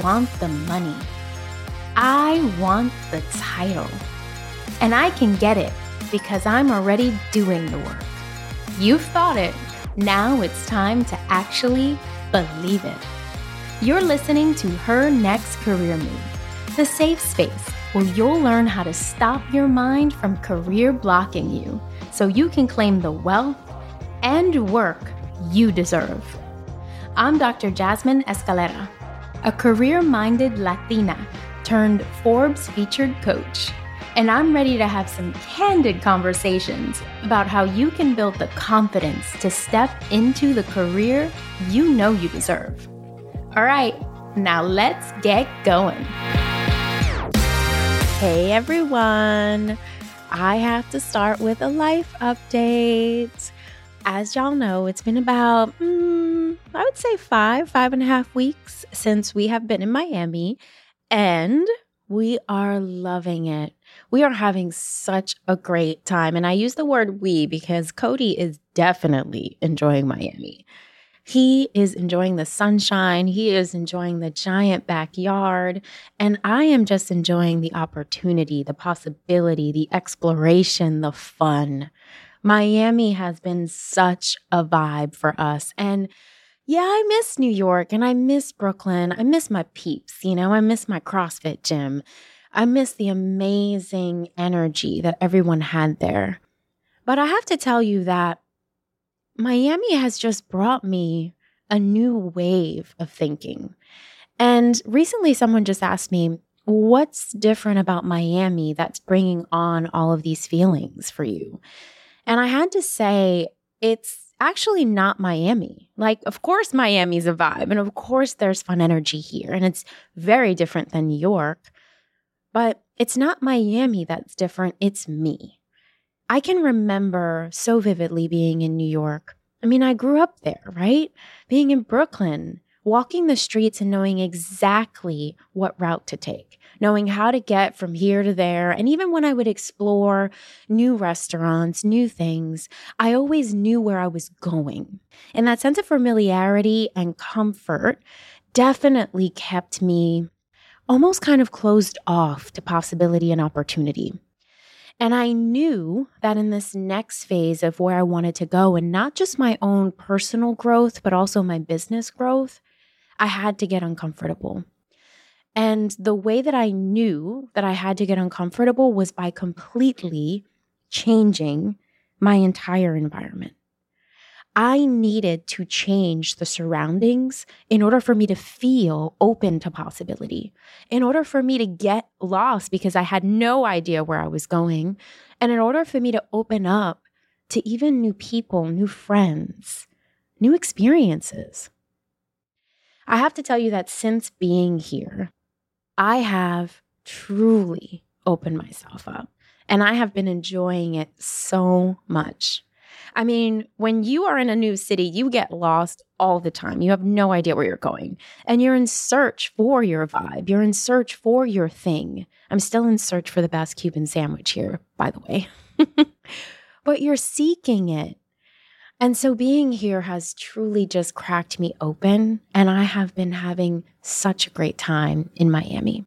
want the money. I want the title. And I can get it because I'm already doing the work. You've thought it. Now it's time to actually believe it. You're listening to Her Next Career Move, the safe space where you'll learn how to stop your mind from career blocking you so you can claim the wealth and work you deserve. I'm Dr. Jasmine Escalera, a career minded Latina turned Forbes featured coach. And I'm ready to have some candid conversations about how you can build the confidence to step into the career you know you deserve. All right, now let's get going. Hey everyone! I have to start with a life update. As y'all know, it's been about, mm, I would say five, five and a half weeks since we have been in Miami, and we are loving it. We are having such a great time. And I use the word we because Cody is definitely enjoying Miami. He is enjoying the sunshine. He is enjoying the giant backyard. And I am just enjoying the opportunity, the possibility, the exploration, the fun. Miami has been such a vibe for us. And yeah, I miss New York and I miss Brooklyn. I miss my peeps, you know, I miss my CrossFit gym. I miss the amazing energy that everyone had there. But I have to tell you that Miami has just brought me a new wave of thinking. And recently, someone just asked me, What's different about Miami that's bringing on all of these feelings for you? And I had to say, it's actually not Miami. Like, of course, Miami's a vibe, and of course, there's fun energy here, and it's very different than New York. But it's not Miami that's different, it's me. I can remember so vividly being in New York. I mean, I grew up there, right? Being in Brooklyn, walking the streets and knowing exactly what route to take, knowing how to get from here to there. And even when I would explore new restaurants, new things, I always knew where I was going. And that sense of familiarity and comfort definitely kept me almost kind of closed off to possibility and opportunity. And I knew that in this next phase of where I wanted to go, and not just my own personal growth, but also my business growth, I had to get uncomfortable. And the way that I knew that I had to get uncomfortable was by completely changing my entire environment. I needed to change the surroundings in order for me to feel open to possibility, in order for me to get lost because I had no idea where I was going, and in order for me to open up to even new people, new friends, new experiences. I have to tell you that since being here, I have truly opened myself up and I have been enjoying it so much. I mean, when you are in a new city, you get lost all the time. You have no idea where you're going. And you're in search for your vibe. You're in search for your thing. I'm still in search for the best Cuban sandwich here, by the way. but you're seeking it. And so being here has truly just cracked me open. And I have been having such a great time in Miami.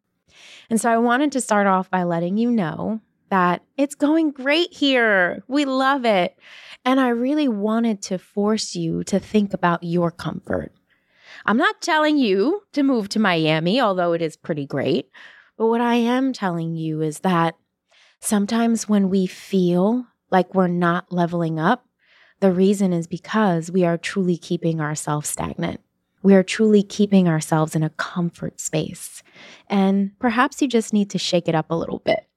And so I wanted to start off by letting you know that it's going great here. We love it. And I really wanted to force you to think about your comfort. I'm not telling you to move to Miami, although it is pretty great. But what I am telling you is that sometimes when we feel like we're not leveling up, the reason is because we are truly keeping ourselves stagnant. We are truly keeping ourselves in a comfort space. And perhaps you just need to shake it up a little bit.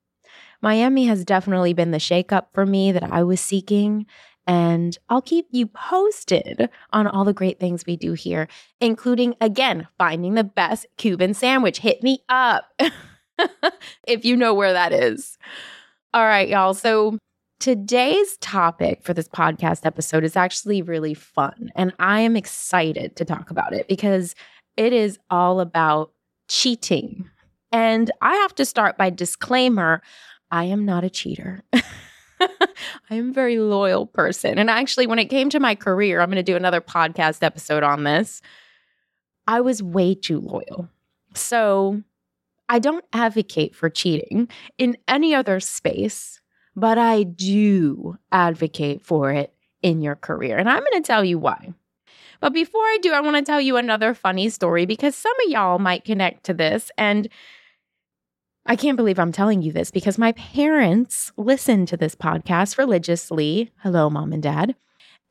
Miami has definitely been the shakeup for me that I was seeking. And I'll keep you posted on all the great things we do here, including, again, finding the best Cuban sandwich. Hit me up if you know where that is. All right, y'all. So today's topic for this podcast episode is actually really fun. And I am excited to talk about it because it is all about cheating. And I have to start by disclaimer I am not a cheater. I am a very loyal person. And actually, when it came to my career, I'm going to do another podcast episode on this. I was way too loyal. So I don't advocate for cheating in any other space, but I do advocate for it in your career. And I'm going to tell you why. But before I do, I want to tell you another funny story because some of y'all might connect to this. And I can't believe I'm telling you this because my parents listen to this podcast religiously. Hello, mom and dad.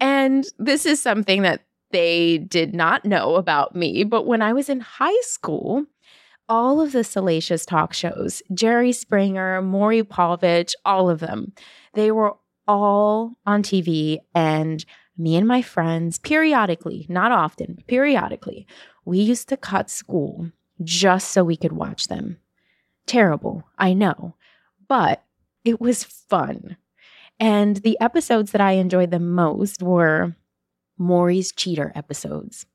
And this is something that they did not know about me. But when I was in high school, all of the salacious talk shows, Jerry Springer, Maury Povich, all of them, they were all on TV. And me and my friends, periodically, not often, but periodically, we used to cut school just so we could watch them. Terrible, I know, but it was fun. And the episodes that I enjoyed the most were Maury's Cheater episodes.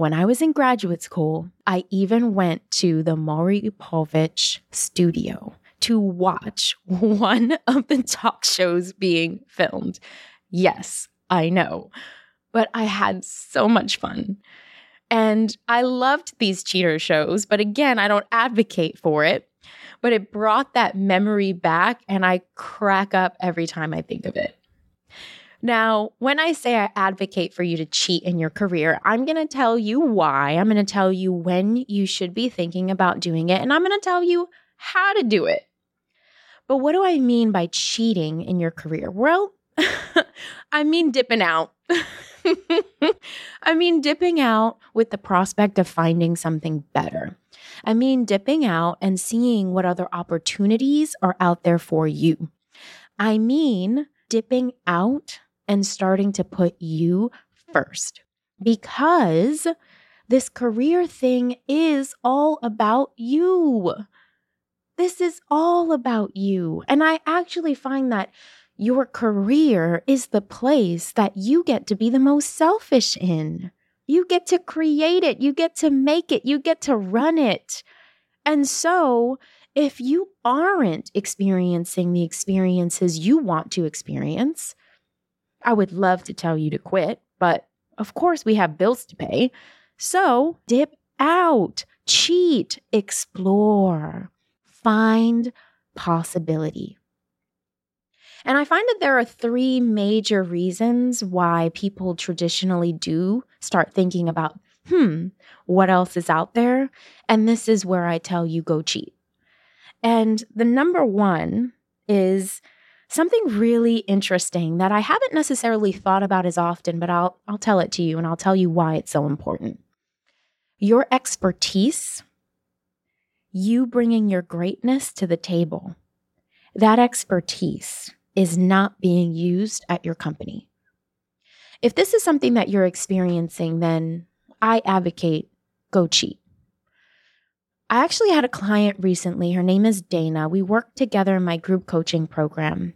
When I was in graduate school, I even went to the Maury Povich studio to watch one of the talk shows being filmed. Yes, I know, but I had so much fun. And I loved these cheater shows, but again, I don't advocate for it, but it brought that memory back, and I crack up every time I think of it. Now, when I say I advocate for you to cheat in your career, I'm going to tell you why. I'm going to tell you when you should be thinking about doing it, and I'm going to tell you how to do it. But what do I mean by cheating in your career? Well, I mean dipping out. I mean dipping out with the prospect of finding something better. I mean dipping out and seeing what other opportunities are out there for you. I mean dipping out and starting to put you first because this career thing is all about you. This is all about you. And I actually find that your career is the place that you get to be the most selfish in. You get to create it, you get to make it, you get to run it. And so, if you aren't experiencing the experiences you want to experience, I would love to tell you to quit, but of course we have bills to pay. So dip out, cheat, explore, find possibility. And I find that there are three major reasons why people traditionally do start thinking about, hmm, what else is out there? And this is where I tell you go cheat. And the number one is something really interesting that I haven't necessarily thought about as often, but I'll, I'll tell it to you and I'll tell you why it's so important. Your expertise, you bringing your greatness to the table, that expertise is not being used at your company. If this is something that you're experiencing, then I advocate go cheat. I actually had a client recently. Her name is Dana. We worked together in my group coaching program.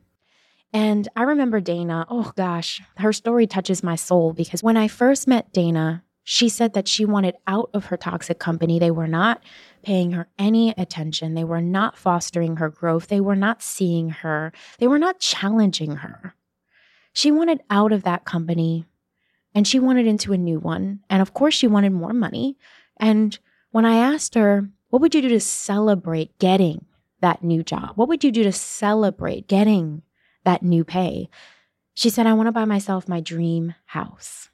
And I remember Dana, oh gosh, her story touches my soul because when I first met Dana, she said that she wanted out of her toxic company. They were not paying her any attention. They were not fostering her growth. They were not seeing her. They were not challenging her. She wanted out of that company and she wanted into a new one. And of course, she wanted more money. And when I asked her, what would you do to celebrate getting that new job? What would you do to celebrate getting that new pay. She said, I want to buy myself my dream house.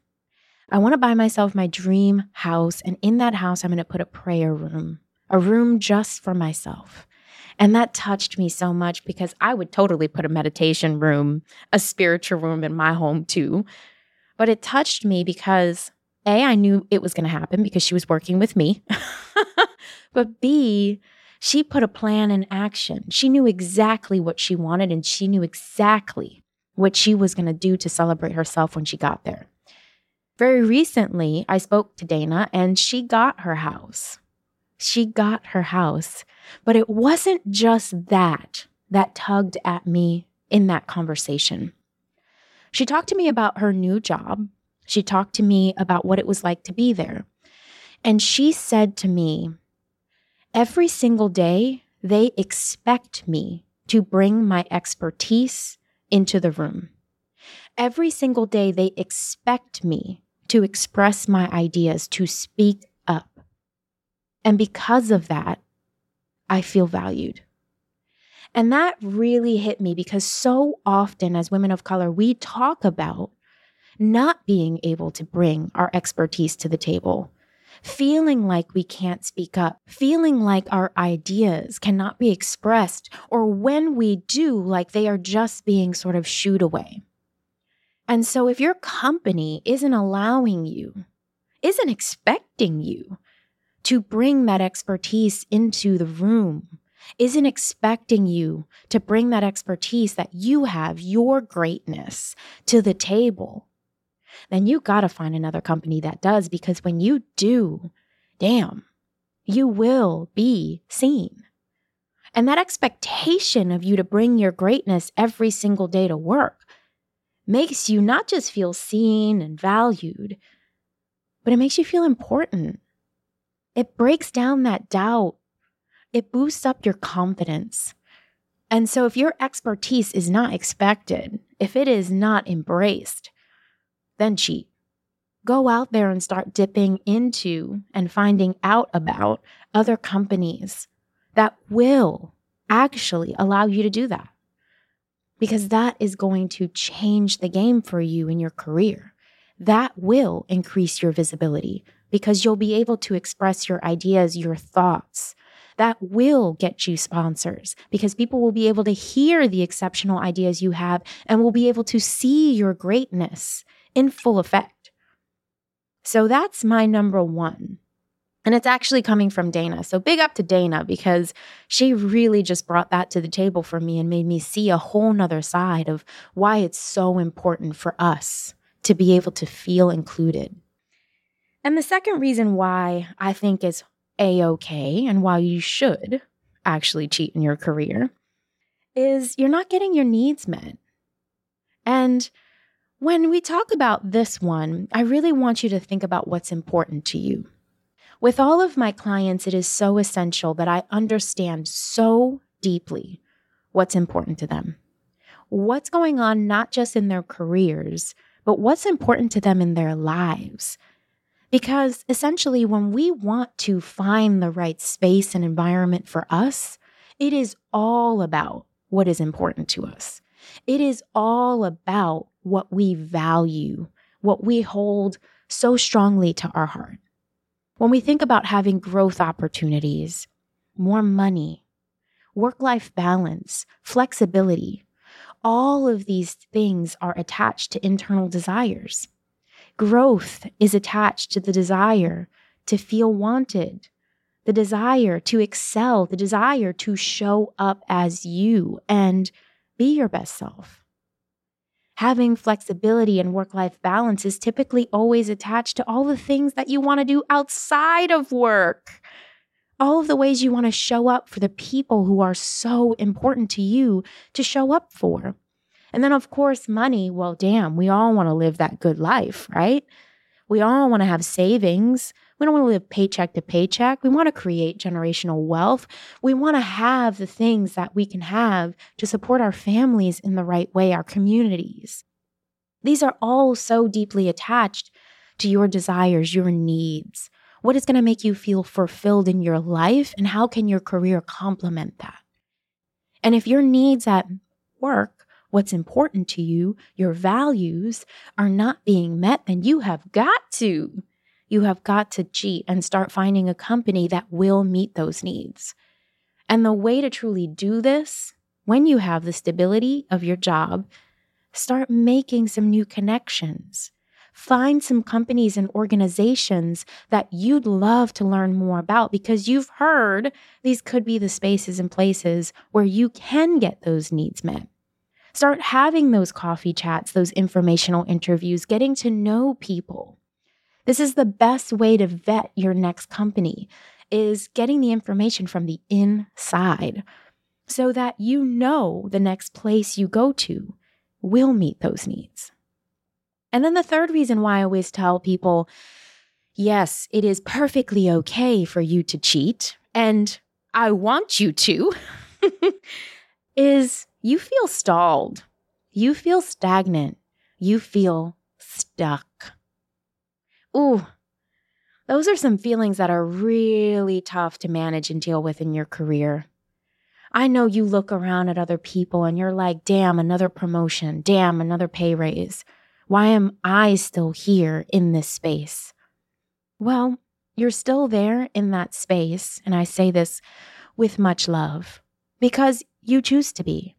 I want to buy myself my dream house. And in that house, I'm going to put a prayer room, a room just for myself. And that touched me so much because I would totally put a meditation room, a spiritual room in my home too. But it touched me because A, I knew it was going to happen because she was working with me. but B, she put a plan in action. She knew exactly what she wanted and she knew exactly what she was going to do to celebrate herself when she got there. Very recently, I spoke to Dana and she got her house. She got her house. But it wasn't just that that tugged at me in that conversation. She talked to me about her new job. She talked to me about what it was like to be there. And she said to me, Every single day, they expect me to bring my expertise into the room. Every single day, they expect me to express my ideas, to speak up. And because of that, I feel valued. And that really hit me because so often, as women of color, we talk about not being able to bring our expertise to the table, feeling like we can't speak up, feeling like our ideas cannot be expressed, or when we do, like they are just being sort of shooed away. And so, if your company isn't allowing you, isn't expecting you to bring that expertise into the room, isn't expecting you to bring that expertise that you have, your greatness, to the table, then you got to find another company that does because when you do, damn, you will be seen. And that expectation of you to bring your greatness every single day to work makes you not just feel seen and valued, but it makes you feel important. It breaks down that doubt it boosts up your confidence. And so, if your expertise is not expected, if it is not embraced, then cheat. Go out there and start dipping into and finding out about other companies that will actually allow you to do that. Because that is going to change the game for you in your career. That will increase your visibility because you'll be able to express your ideas, your thoughts, that will get you sponsors because people will be able to hear the exceptional ideas you have and will be able to see your greatness in full effect. So that's my number one. And it's actually coming from Dana. So big up to Dana because she really just brought that to the table for me and made me see a whole nother side of why it's so important for us to be able to feel included. And the second reason why I think is a okay and why you should actually cheat in your career is you're not getting your needs met. And when we talk about this one, I really want you to think about what's important to you. With all of my clients, it is so essential that I understand so deeply what's important to them. What's going on, not just in their careers, but what's important to them in their lives because essentially, when we want to find the right space and environment for us, it is all about what is important to us. It is all about what we value, what we hold so strongly to our heart. When we think about having growth opportunities, more money, work life balance, flexibility, all of these things are attached to internal desires. Growth is attached to the desire to feel wanted, the desire to excel, the desire to show up as you and be your best self. Having flexibility and work life balance is typically always attached to all the things that you want to do outside of work. All of the ways you want to show up for the people who are so important to you to show up for. And then, of course, money. Well, damn, we all want to live that good life, right? We all want to have savings. We don't want to live paycheck to paycheck. We want to create generational wealth. We want to have the things that we can have to support our families in the right way, our communities. These are all so deeply attached to your desires, your needs. What is going to make you feel fulfilled in your life, and how can your career complement that? And if your needs at work what's important to you, your values are not being met, then you have got to. You have got to cheat and start finding a company that will meet those needs. And the way to truly do this, when you have the stability of your job, start making some new connections. Find some companies and organizations that you'd love to learn more about because you've heard these could be the spaces and places where you can get those needs met. Start having those coffee chats, those informational interviews, getting to know people. This is the best way to vet your next company is getting the information from the inside so that you know the next place you go to will meet those needs. And then the third reason why I always tell people, yes, it is perfectly okay for you to cheat and I want you to is you feel stalled. You feel stagnant. You feel stuck. Ooh, Those are some feelings that are really tough to manage and deal with in your career. I know you look around at other people and you're like, damn, another promotion, damn, another pay raise. Why am I still here in this space? Well, you're still there in that space, and I say this with much love, because you choose to be.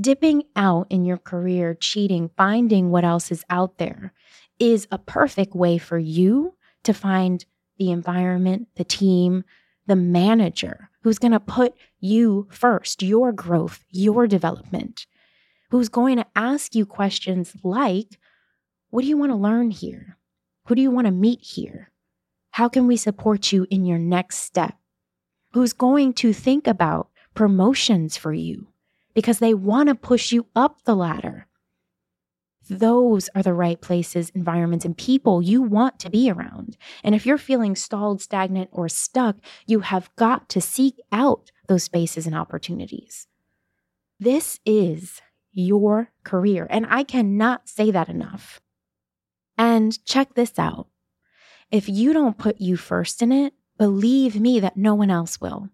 Dipping out in your career, cheating, finding what else is out there is a perfect way for you to find the environment, the team, the manager who's going to put you first, your growth, your development, who's going to ask you questions like, What do you want to learn here? Who do you want to meet here? How can we support you in your next step? Who's going to think about promotions for you because they want to push you up the ladder? Those are the right places, environments, and people you want to be around. And if you're feeling stalled, stagnant, or stuck, you have got to seek out those spaces and opportunities. This is your career. And I cannot say that enough. And check this out if you don't put you first in it, believe me that no one else will.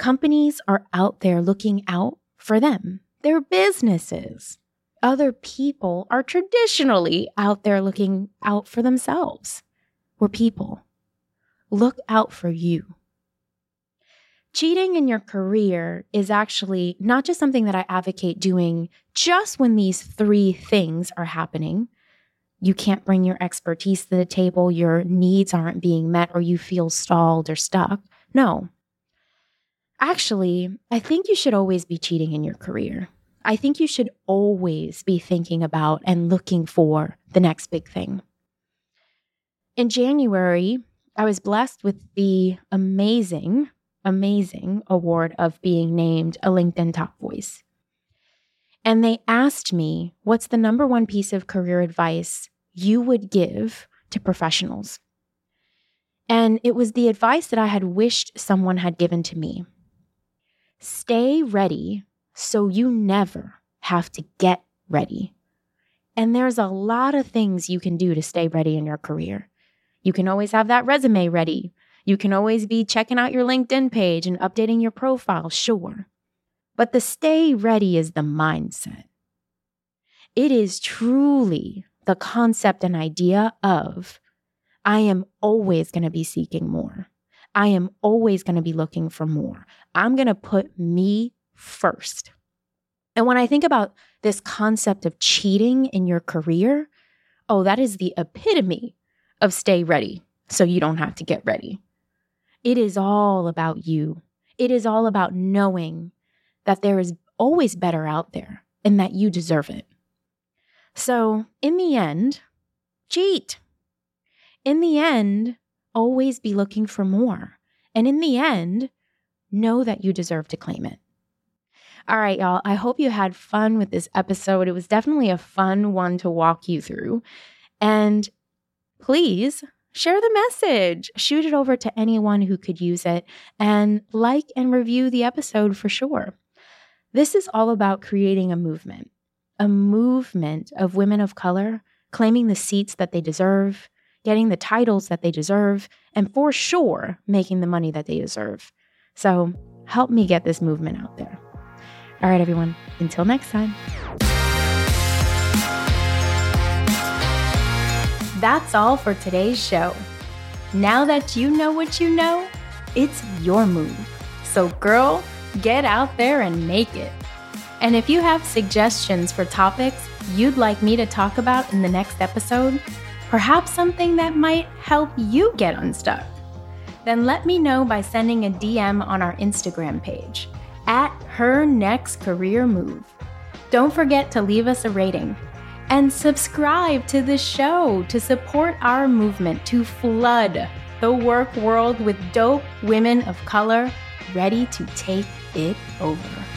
Companies are out there looking out for them, their businesses other people are traditionally out there looking out for themselves. We're people. Look out for you. Cheating in your career is actually not just something that I advocate doing just when these three things are happening. You can't bring your expertise to the table, your needs aren't being met, or you feel stalled or stuck. No. Actually, I think you should always be cheating in your career. I think you should always be thinking about and looking for the next big thing. In January, I was blessed with the amazing, amazing award of being named a LinkedIn top voice. And they asked me, what's the number one piece of career advice you would give to professionals? And it was the advice that I had wished someone had given to me. Stay ready so you never have to get ready. And there's a lot of things you can do to stay ready in your career. You can always have that resume ready. You can always be checking out your LinkedIn page and updating your profile, sure. But the stay ready is the mindset. It is truly the concept and idea of I am always going to be seeking more. I am always going to be looking for more. I'm going to put me first. And when I think about this concept of cheating in your career, oh, that is the epitome of stay ready so you don't have to get ready. It is all about you. It is all about knowing that there is always better out there and that you deserve it. So, in the end, cheat. In the end, always be looking for more. And in the end, know that you deserve to claim it. All right, y'all. I hope you had fun with this episode. It was definitely a fun one to walk you through. And please share the message, shoot it over to anyone who could use it, and like and review the episode for sure. This is all about creating a movement, a movement of women of color claiming the seats that they deserve, getting the titles that they deserve, and for sure making the money that they deserve. So help me get this movement out there. All right, everyone, until next time. That's all for today's show. Now that you know what you know, it's your move. So, girl, get out there and make it. And if you have suggestions for topics you'd like me to talk about in the next episode, perhaps something that might help you get unstuck, then let me know by sending a DM on our Instagram page at her next career move. Don't forget to leave us a rating and subscribe to the show to support our movement to flood the work world with dope women of color ready to take it over.